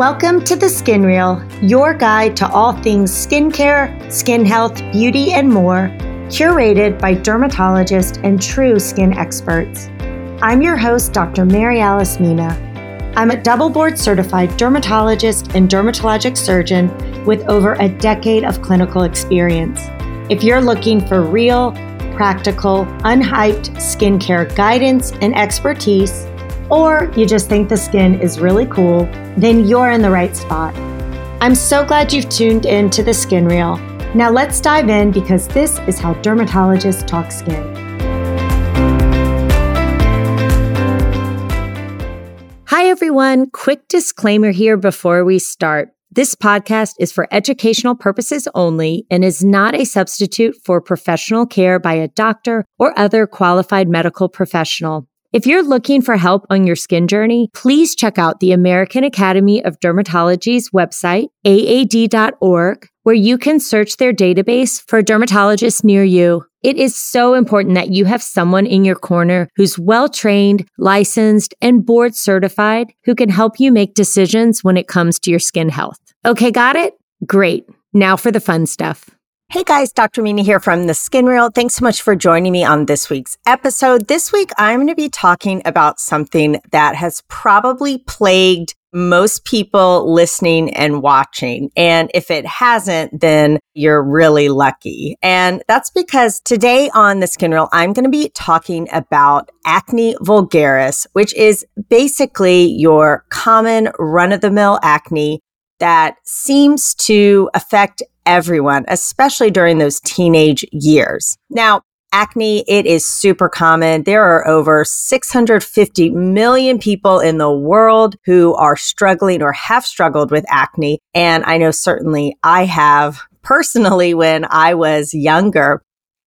Welcome to The Skin Reel, your guide to all things skincare, skin health, beauty, and more, curated by dermatologists and true skin experts. I'm your host, Dr. Mary Alice Mina. I'm a double board certified dermatologist and dermatologic surgeon with over a decade of clinical experience. If you're looking for real, practical, unhyped skincare guidance and expertise, or you just think the skin is really cool, then you're in the right spot. I'm so glad you've tuned in to the Skin Reel. Now let's dive in because this is how dermatologists talk skin. Hi, everyone. Quick disclaimer here before we start. This podcast is for educational purposes only and is not a substitute for professional care by a doctor or other qualified medical professional. If you're looking for help on your skin journey, please check out the American Academy of Dermatology's website, aad.org, where you can search their database for dermatologists near you. It is so important that you have someone in your corner who's well trained, licensed, and board certified who can help you make decisions when it comes to your skin health. Okay, got it? Great. Now for the fun stuff. Hey guys, Dr. Mina here from The Skin Reel. Thanks so much for joining me on this week's episode. This week, I'm going to be talking about something that has probably plagued most people listening and watching. And if it hasn't, then you're really lucky. And that's because today on The Skin Reel, I'm going to be talking about acne vulgaris, which is basically your common run of the mill acne that seems to affect everyone, especially during those teenage years. Now, acne, it is super common. There are over 650 million people in the world who are struggling or have struggled with acne. And I know certainly I have personally when I was younger.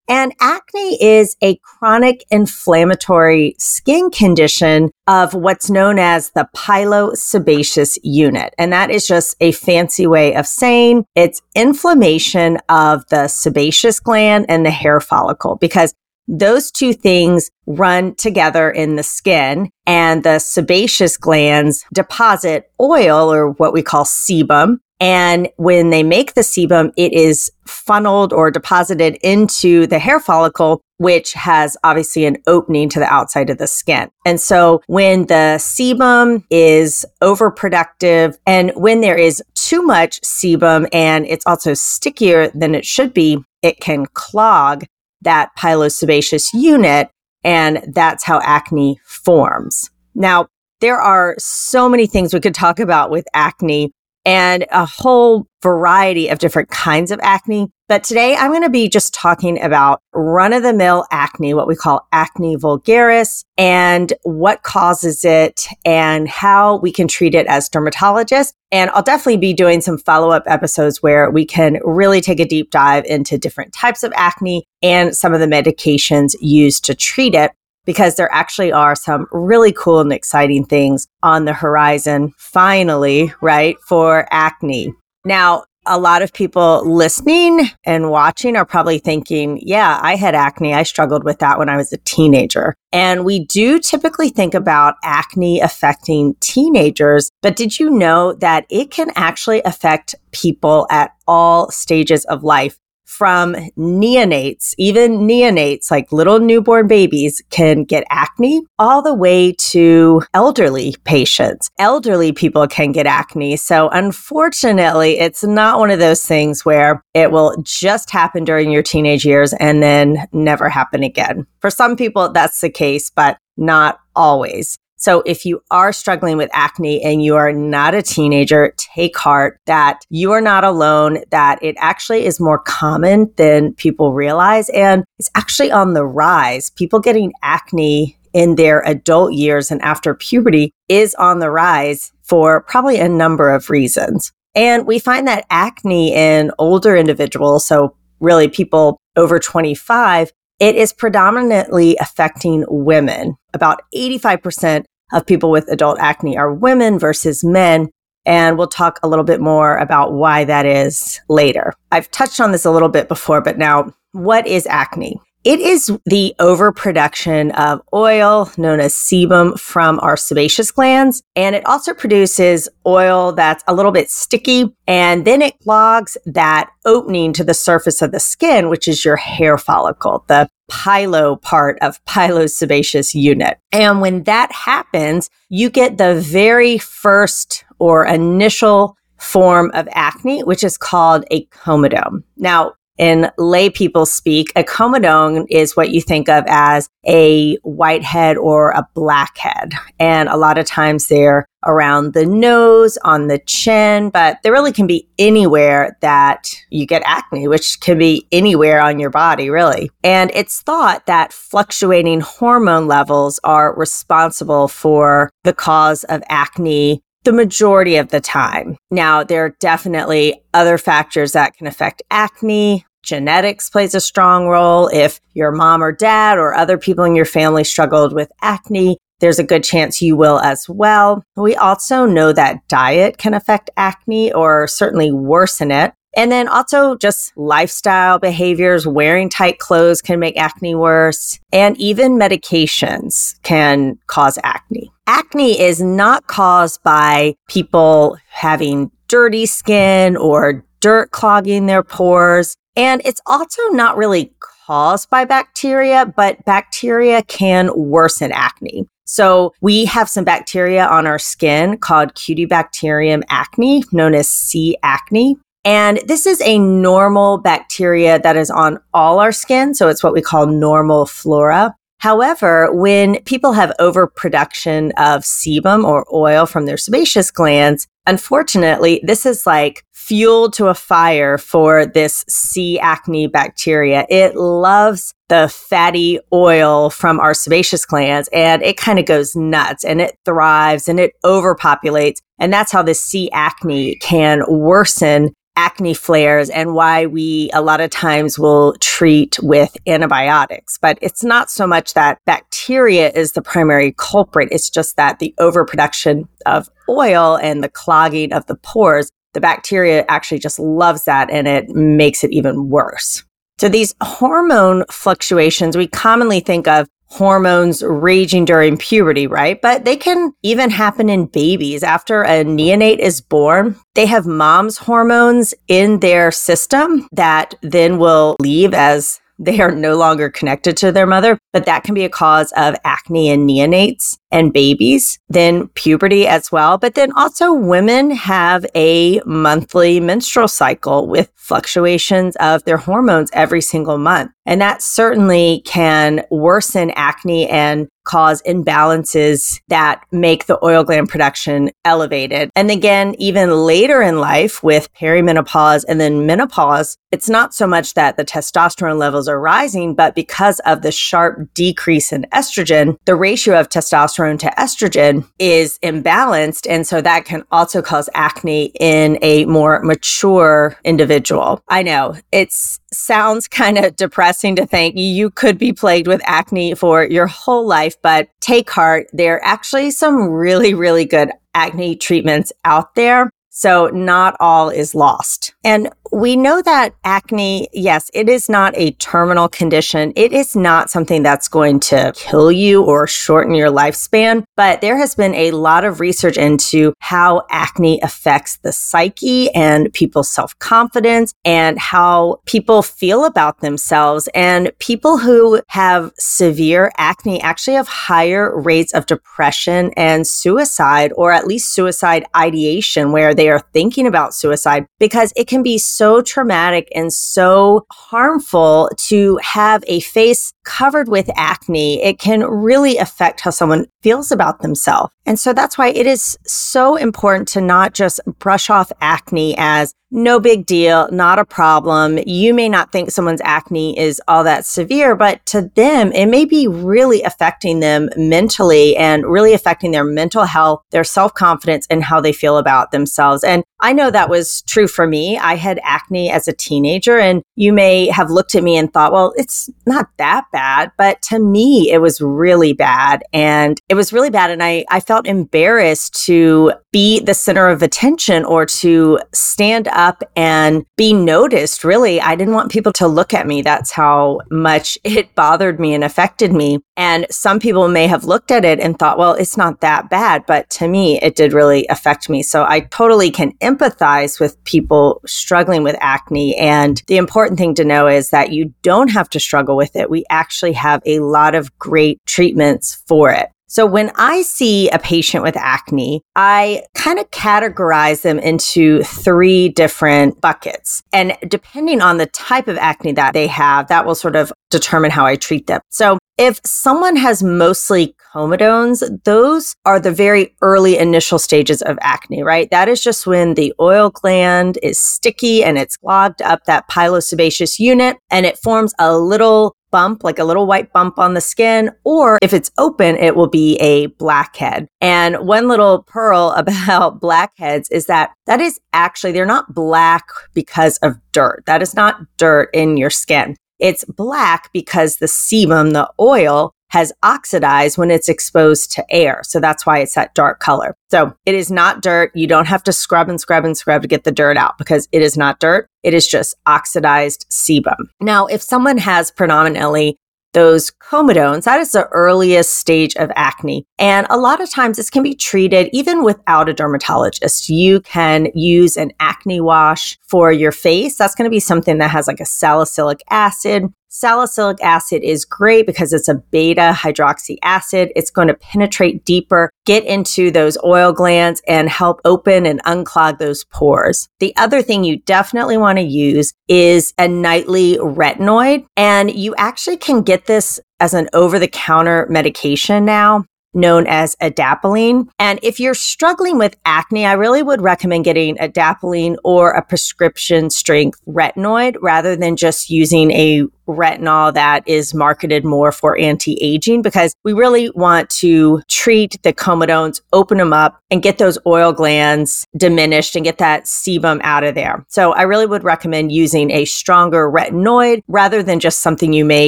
And acne is a chronic inflammatory skin condition of what's known as the pilosebaceous unit. And that is just a fancy way of saying it's inflammation of the sebaceous gland and the hair follicle because those two things run together in the skin and the sebaceous glands deposit oil or what we call sebum and when they make the sebum, it is funneled or deposited into the hair follicle, which has obviously an opening to the outside of the skin. And so when the sebum is overproductive and when there is too much sebum and it's also stickier than it should be, it can clog that pilosebaceous unit. And that's how acne forms. Now, there are so many things we could talk about with acne and a whole variety of different kinds of acne. But today I'm going to be just talking about run of the mill acne, what we call acne vulgaris, and what causes it and how we can treat it as dermatologists. And I'll definitely be doing some follow up episodes where we can really take a deep dive into different types of acne and some of the medications used to treat it because there actually are some really cool and exciting things on the horizon, finally, right, for acne. Now, a lot of people listening and watching are probably thinking, yeah, I had acne. I struggled with that when I was a teenager. And we do typically think about acne affecting teenagers, but did you know that it can actually affect people at all stages of life? From neonates, even neonates, like little newborn babies, can get acne, all the way to elderly patients. Elderly people can get acne. So, unfortunately, it's not one of those things where it will just happen during your teenage years and then never happen again. For some people, that's the case, but not always. So if you are struggling with acne and you are not a teenager, take heart that you are not alone, that it actually is more common than people realize. And it's actually on the rise. People getting acne in their adult years and after puberty is on the rise for probably a number of reasons. And we find that acne in older individuals, so really people over 25, it is predominantly affecting women. About 85% of people with adult acne are women versus men. And we'll talk a little bit more about why that is later. I've touched on this a little bit before, but now what is acne? It is the overproduction of oil known as sebum from our sebaceous glands. And it also produces oil that's a little bit sticky. And then it clogs that opening to the surface of the skin, which is your hair follicle, the pilo part of pilosebaceous unit. And when that happens, you get the very first or initial form of acne, which is called a comedone. Now, in lay people speak, a comedone is what you think of as a whitehead or a blackhead. And a lot of times they're around the nose, on the chin, but they really can be anywhere that you get acne, which can be anywhere on your body, really. And it's thought that fluctuating hormone levels are responsible for the cause of acne the majority of the time. Now, there are definitely other factors that can affect acne. Genetics plays a strong role. If your mom or dad or other people in your family struggled with acne, there's a good chance you will as well. We also know that diet can affect acne or certainly worsen it. And then also just lifestyle behaviors, wearing tight clothes can make acne worse, and even medications can cause acne. Acne is not caused by people having dirty skin or dirt clogging their pores. And it's also not really caused by bacteria, but bacteria can worsen acne. So we have some bacteria on our skin called Cutibacterium acne, known as C. acne. And this is a normal bacteria that is on all our skin. So it's what we call normal flora. However, when people have overproduction of sebum or oil from their sebaceous glands, unfortunately, this is like fuel to a fire for this C. acne bacteria. It loves the fatty oil from our sebaceous glands and it kind of goes nuts and it thrives and it overpopulates. And that's how this C. acne can worsen acne flares and why we a lot of times will treat with antibiotics. But it's not so much that bacteria is the primary culprit, it's just that the overproduction of oil and the clogging of the pores, the bacteria actually just loves that and it makes it even worse. So these hormone fluctuations we commonly think of hormones raging during puberty, right? But they can even happen in babies. After a neonate is born, they have mom's hormones in their system that then will leave as they are no longer connected to their mother, but that can be a cause of acne in neonates and babies, then puberty as well. But then also women have a monthly menstrual cycle with fluctuations of their hormones every single month. And that certainly can worsen acne and cause imbalances that make the oil gland production elevated. And again, even later in life with perimenopause and then menopause, it's not so much that the testosterone levels are rising, but because of the sharp decrease in estrogen, the ratio of testosterone to estrogen is imbalanced. And so that can also cause acne in a more mature individual. I know it sounds kind of depressing to think you could be plagued with acne for your whole life, but take heart. There are actually some really, really good acne treatments out there. So not all is lost. And we know that acne, yes, it is not a terminal condition. It is not something that's going to kill you or shorten your lifespan, but there has been a lot of research into how acne affects the psyche and people's self confidence and how people feel about themselves. And people who have severe acne actually have higher rates of depression and suicide, or at least suicide ideation, where they are thinking about suicide because it can be so so traumatic and so harmful to have a face covered with acne. It can really affect how someone feels about themselves. And so that's why it is so important to not just brush off acne as no big deal, not a problem. You may not think someone's acne is all that severe, but to them, it may be really affecting them mentally and really affecting their mental health, their self confidence, and how they feel about themselves. And I know that was true for me. I had acne as a teenager, and you may have looked at me and thought, well, it's not that bad. But to me, it was really bad. And it was really bad. And I, I felt embarrassed to be the center of attention or to stand up and be noticed. Really, I didn't want people to look at me. That's how much it bothered me and affected me. And some people may have looked at it and thought, well, it's not that bad. But to me, it did really affect me. So I totally can empathize with people struggling with acne. And the important thing to know is that you don't have to struggle with it. We actually have a lot of great treatments for it. So when I see a patient with acne, I kind of categorize them into three different buckets. And depending on the type of acne that they have, that will sort of determine how I treat them. So if someone has mostly comedones, those are the very early initial stages of acne, right? That is just when the oil gland is sticky and it's clogged up that pilosebaceous unit and it forms a little bump, like a little white bump on the skin, or if it's open, it will be a blackhead. And one little pearl about blackheads is that that is actually, they're not black because of dirt. That is not dirt in your skin. It's black because the sebum, the oil, has oxidized when it's exposed to air. So that's why it's that dark color. So it is not dirt. You don't have to scrub and scrub and scrub to get the dirt out because it is not dirt. It is just oxidized sebum. Now, if someone has predominantly those comedones, that is the earliest stage of acne. And a lot of times this can be treated even without a dermatologist. You can use an acne wash for your face. That's going to be something that has like a salicylic acid Salicylic acid is great because it's a beta hydroxy acid. It's going to penetrate deeper, get into those oil glands and help open and unclog those pores. The other thing you definitely want to use is a nightly retinoid. And you actually can get this as an over the counter medication now known as adapalene. And if you're struggling with acne, I really would recommend getting adapalene or a prescription strength retinoid rather than just using a retinol that is marketed more for anti-aging because we really want to treat the comedones, open them up and get those oil glands diminished and get that sebum out of there. So I really would recommend using a stronger retinoid rather than just something you may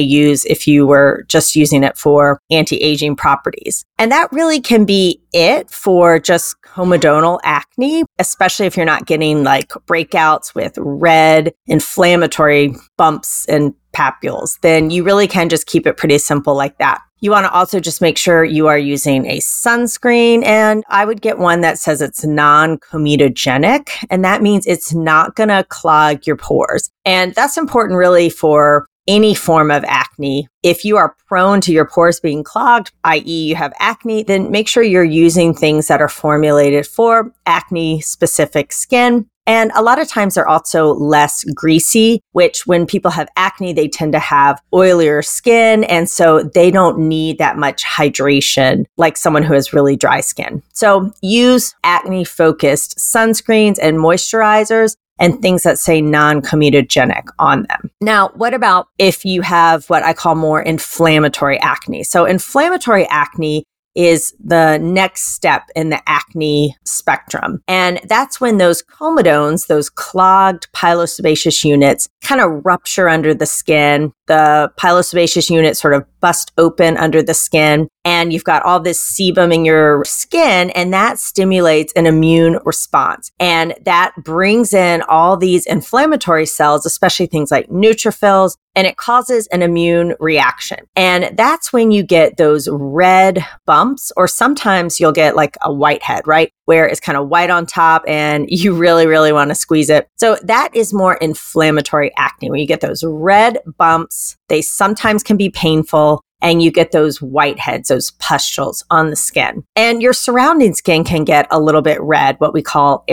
use if you were just using it for anti-aging properties. And that really can be it for just comedonal acne, especially if you're not getting like breakouts with red inflammatory bumps and papules, then you really can just keep it pretty simple like that. You want to also just make sure you are using a sunscreen. And I would get one that says it's non comedogenic. And that means it's not going to clog your pores. And that's important really for any form of acne. If you are prone to your pores being clogged, i.e., you have acne, then make sure you're using things that are formulated for acne specific skin. And a lot of times they're also less greasy, which when people have acne, they tend to have oilier skin. And so they don't need that much hydration like someone who has really dry skin. So use acne focused sunscreens and moisturizers and things that say non comedogenic on them. Now, what about if you have what I call more inflammatory acne? So inflammatory acne is the next step in the acne spectrum. And that's when those comedones, those clogged pilosebaceous units, kind of rupture under the skin. The pilosebaceous unit sort of bust open under the skin and you've got all this sebum in your skin and that stimulates an immune response. And that brings in all these inflammatory cells, especially things like neutrophils, and it causes an immune reaction. And that's when you get those red bumps, or sometimes you'll get like a whitehead, right? Where it's kind of white on top and you really, really want to squeeze it. So that is more inflammatory acne. When you get those red bumps, they sometimes can be painful and you get those whiteheads, those pustules on the skin. And your surrounding skin can get a little bit red, what we call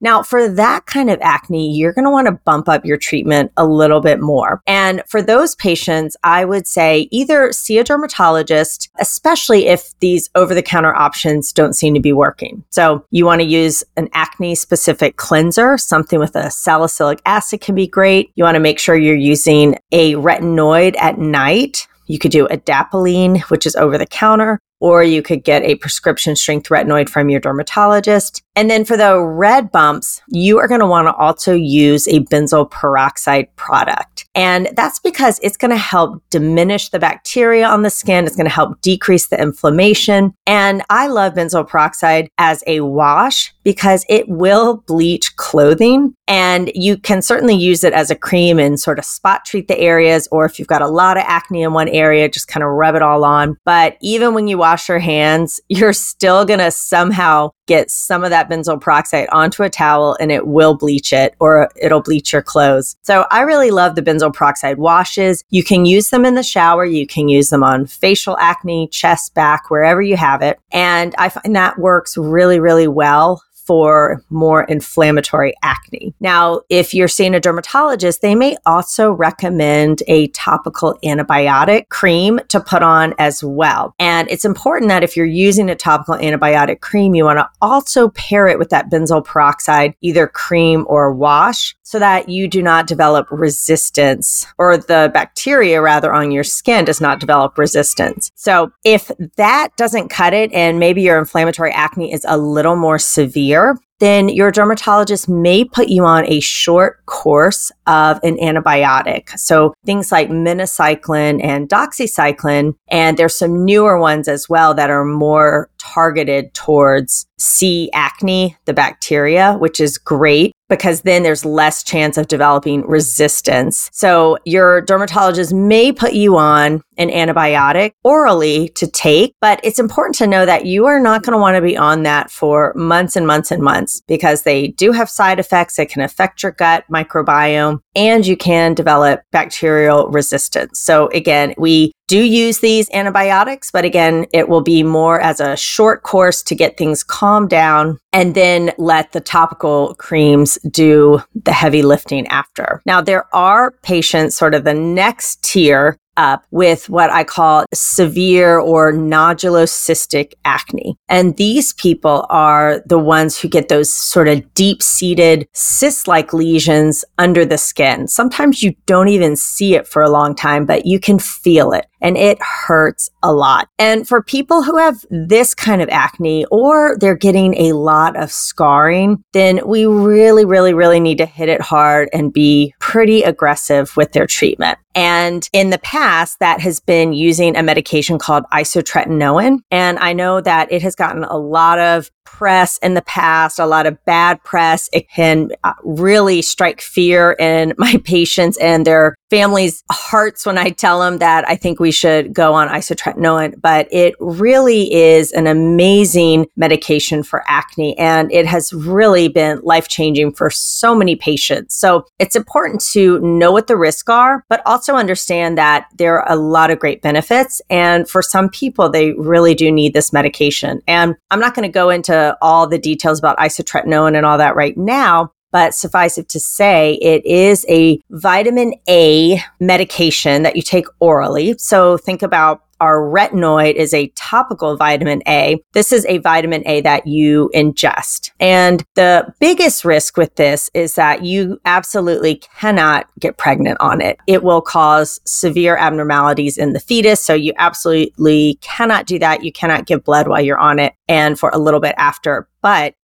Now, for that kind of acne, you're going to want to bump up your treatment a little bit more. And for those patients, I would say either see a dermatologist, especially if these over the counter options don't seem to be working. So you want to use an acne specific cleanser, something with a salicylic acid can be great. You want to make sure you're using a retinoid at night you could do adapalene, which is over the counter, or you could get a prescription strength retinoid from your dermatologist. And then for the red bumps, you are going to want to also use a benzoyl peroxide product. And that's because it's going to help diminish the bacteria on the skin. It's going to help decrease the inflammation. And I love benzoyl peroxide as a wash because it will bleach clothing. And you can certainly use it as a cream and sort of spot treat the areas. Or if you've got a lot of acne in one area, just kind of rub it all on. But even when you wash your hands, you're still going to somehow get some of that benzoyl peroxide onto a towel and it will bleach it or it'll bleach your clothes. So I really love the benzoyl peroxide washes. You can use them in the shower. You can use them on facial acne, chest, back, wherever you have it. And I find that works really, really well for more inflammatory acne. Now, if you're seeing a dermatologist, they may also recommend a topical antibiotic cream to put on as well. And it's important that if you're using a topical antibiotic cream, you want to also pair it with that benzoyl peroxide, either cream or wash, so that you do not develop resistance or the bacteria rather on your skin does not develop resistance. So if that doesn't cut it and maybe your inflammatory acne is a little more severe, then your dermatologist may put you on a short course of an antibiotic. So things like minocycline and doxycycline. And there's some newer ones as well that are more targeted towards C. acne, the bacteria, which is great because then there's less chance of developing resistance. So your dermatologist may put you on an antibiotic orally to take, but it's important to know that you are not going to want to be on that for months and months and months because they do have side effects. It can affect your gut microbiome and you can develop bacterial resistance. So again, we do use these antibiotics, but again, it will be more as a short course to get things calmed down and then let the topical creams do the heavy lifting after. Now, there are patients, sort of the next tier up with what I call severe or nodulocystic acne. And these people are the ones who get those sort of deep seated cyst like lesions under the skin. Sometimes you don't even see it for a long time, but you can feel it and it hurts a lot. And for people who have this kind of acne or they're getting a lot of scarring, then we really, really, really need to hit it hard and be pretty aggressive with their treatment. And in the past, that has been using a medication called isotretinoin. And I know that it has gotten a lot of press in the past, a lot of bad press. It can uh, really strike fear in my patients and their families' hearts when I tell them that I think we should go on isotretinoin. But it really is an amazing medication for acne and it has really been life changing for so many patients. So it's important to know what the risks are, but also understand that there are a lot of great benefits. And for some people, they really do need this medication. And I'm not going to go into all the details about isotretinoin and all that right now. But suffice it to say, it is a vitamin A medication that you take orally. So think about our retinoid is a topical vitamin A. This is a vitamin A that you ingest. And the biggest risk with this is that you absolutely cannot get pregnant on it. It will cause severe abnormalities in the fetus. So you absolutely cannot do that. You cannot give blood while you're on it and for a little bit after. But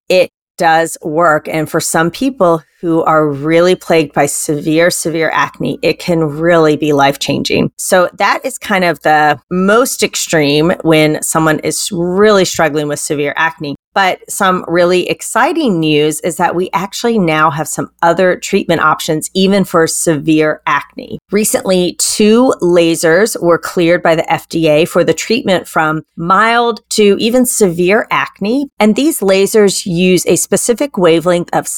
does work. And for some people who are really plagued by severe, severe acne, it can really be life changing. So that is kind of the most extreme when someone is really struggling with severe acne. But some really exciting news is that we actually now have some other treatment options, even for severe acne. Recently, two lasers were cleared by the FDA for the treatment from mild to even severe acne. And these lasers use a specific wavelength of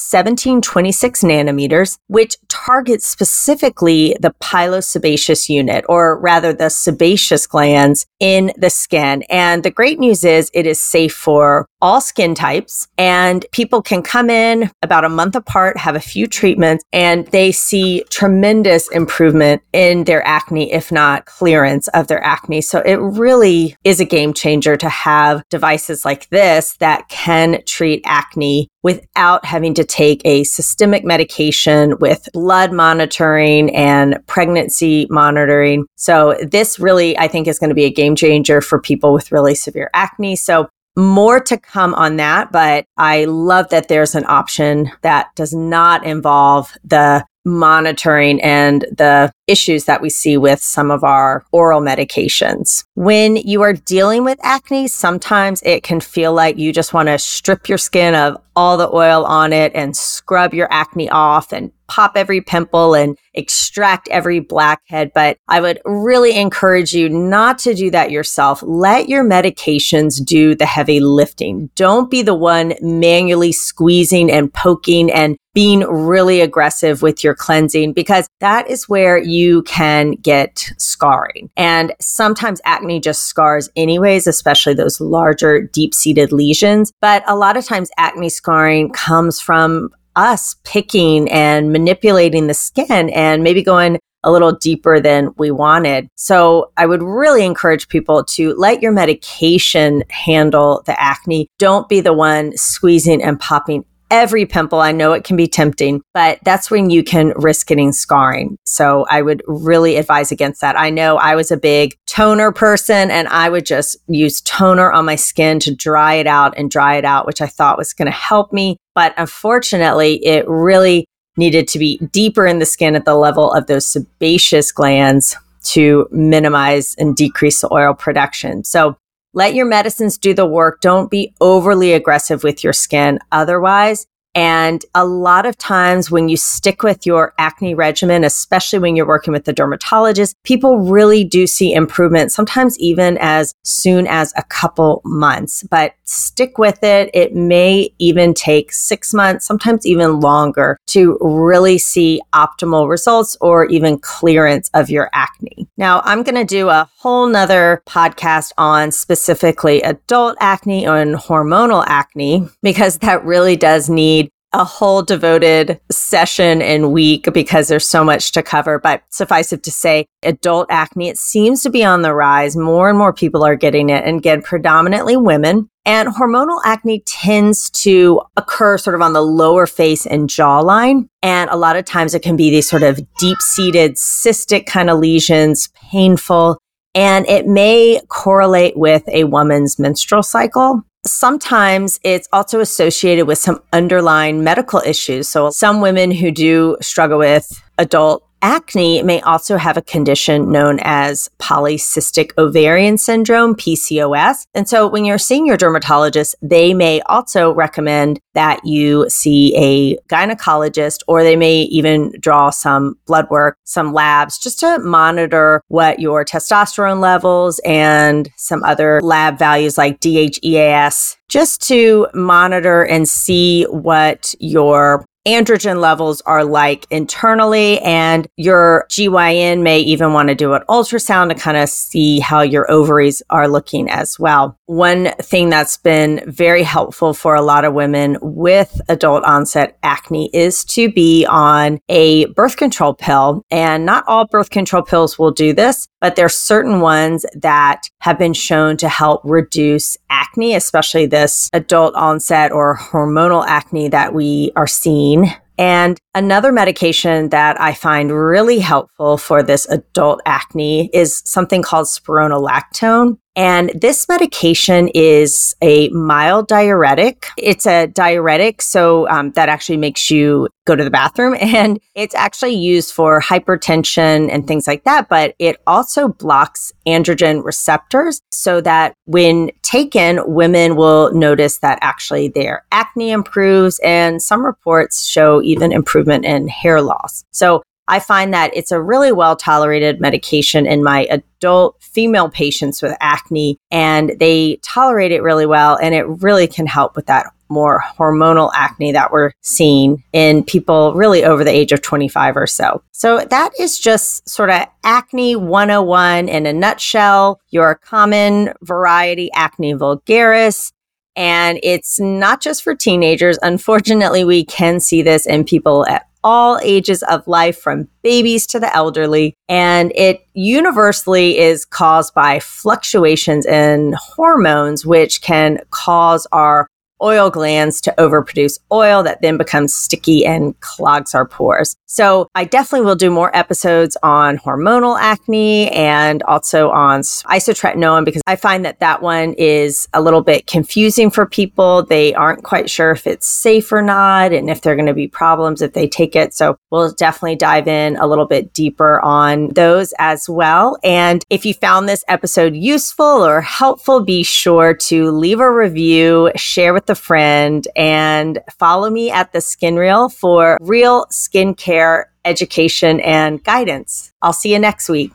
1726 nanometers, which targets specifically the pilosebaceous unit, or rather the sebaceous glands in the skin. And the great news is it is safe for all skin types and people can come in about a month apart, have a few treatments, and they see tremendous improvement in their acne, if not clearance of their acne. So it really is a game changer to have devices like this that can treat acne without having to take a systemic medication with blood monitoring and pregnancy monitoring. So this really, I think, is going to be a game changer for people with really severe acne. So more to come on that, but I love that there's an option that does not involve the monitoring and the issues that we see with some of our oral medications. When you are dealing with acne, sometimes it can feel like you just want to strip your skin of all the oil on it and scrub your acne off and pop every pimple and extract every blackhead. But I would really encourage you not to do that yourself. Let your medications do the heavy lifting. Don't be the one manually squeezing and poking and being really aggressive with your cleansing because that is where you can get scarring. And sometimes acne just scars anyways, especially those larger deep seated lesions. But a lot of times acne scarring comes from us picking and manipulating the skin and maybe going a little deeper than we wanted. So I would really encourage people to let your medication handle the acne. Don't be the one squeezing and popping every pimple. I know it can be tempting, but that's when you can risk getting scarring. So I would really advise against that. I know I was a big toner person and I would just use toner on my skin to dry it out and dry it out, which I thought was going to help me. But unfortunately, it really needed to be deeper in the skin at the level of those sebaceous glands to minimize and decrease the oil production. So let your medicines do the work. Don't be overly aggressive with your skin. Otherwise, and a lot of times when you stick with your acne regimen, especially when you're working with the dermatologist, people really do see improvement, sometimes even as soon as a couple months. But stick with it. It may even take six months, sometimes even longer to really see optimal results or even clearance of your acne. Now, I'm going to do a whole nother podcast on specifically adult acne and hormonal acne because that really does need a whole devoted session and week because there's so much to cover. But suffice it to say, adult acne, it seems to be on the rise. More and more people are getting it. And again, predominantly women. And hormonal acne tends to occur sort of on the lower face and jawline. And a lot of times it can be these sort of deep seated cystic kind of lesions, painful. And it may correlate with a woman's menstrual cycle. Sometimes it's also associated with some underlying medical issues. So, some women who do struggle with adult acne may also have a condition known as polycystic ovarian syndrome, PCOS. And so when you're seeing your dermatologist, they may also recommend that you see a gynecologist or they may even draw some blood work, some labs just to monitor what your testosterone levels and some other lab values like DHEAS just to monitor and see what your androgen levels are like internally and your GYN may even want to do an ultrasound to kind of see how your ovaries are looking as well. One thing that's been very helpful for a lot of women with adult onset acne is to be on a birth control pill. And not all birth control pills will do this, but there's certain ones that have been shown to help reduce acne, especially this adult onset or hormonal acne that we are seeing and another medication that I find really helpful for this adult acne is something called spironolactone. And this medication is a mild diuretic. It's a diuretic, so um, that actually makes you go to the bathroom. And it's actually used for hypertension and things like that. But it also blocks androgen receptors so that when taken, women will notice that actually their acne improves. And some reports show even improvement in hair loss. So I find that it's a really well tolerated medication in my adult female patients with acne, and they tolerate it really well. And it really can help with that more hormonal acne that we're seeing in people really over the age of 25 or so. So that is just sort of acne 101 in a nutshell, your common variety acne vulgaris. And it's not just for teenagers. Unfortunately, we can see this in people at all ages of life, from babies to the elderly. And it universally is caused by fluctuations in hormones, which can cause our oil glands to overproduce oil that then becomes sticky and clogs our pores. So I definitely will do more episodes on hormonal acne and also on isotretinoin because I find that that one is a little bit confusing for people. They aren't quite sure if it's safe or not and if there are going to be problems if they take it. So we'll definitely dive in a little bit deeper on those as well. And if you found this episode useful or helpful, be sure to leave a review, share with a friend, and follow me at the Skin Reel for real skincare education and guidance. I'll see you next week.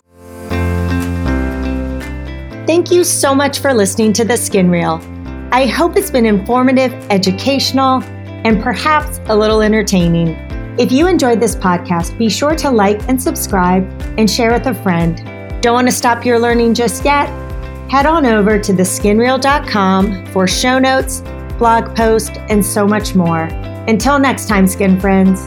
Thank you so much for listening to the Skin Reel. I hope it's been informative, educational, and perhaps a little entertaining. If you enjoyed this podcast, be sure to like and subscribe and share with a friend. Don't want to stop your learning just yet? Head on over to theskinreel.com for show notes, blog posts, and so much more. Until next time, skin friends.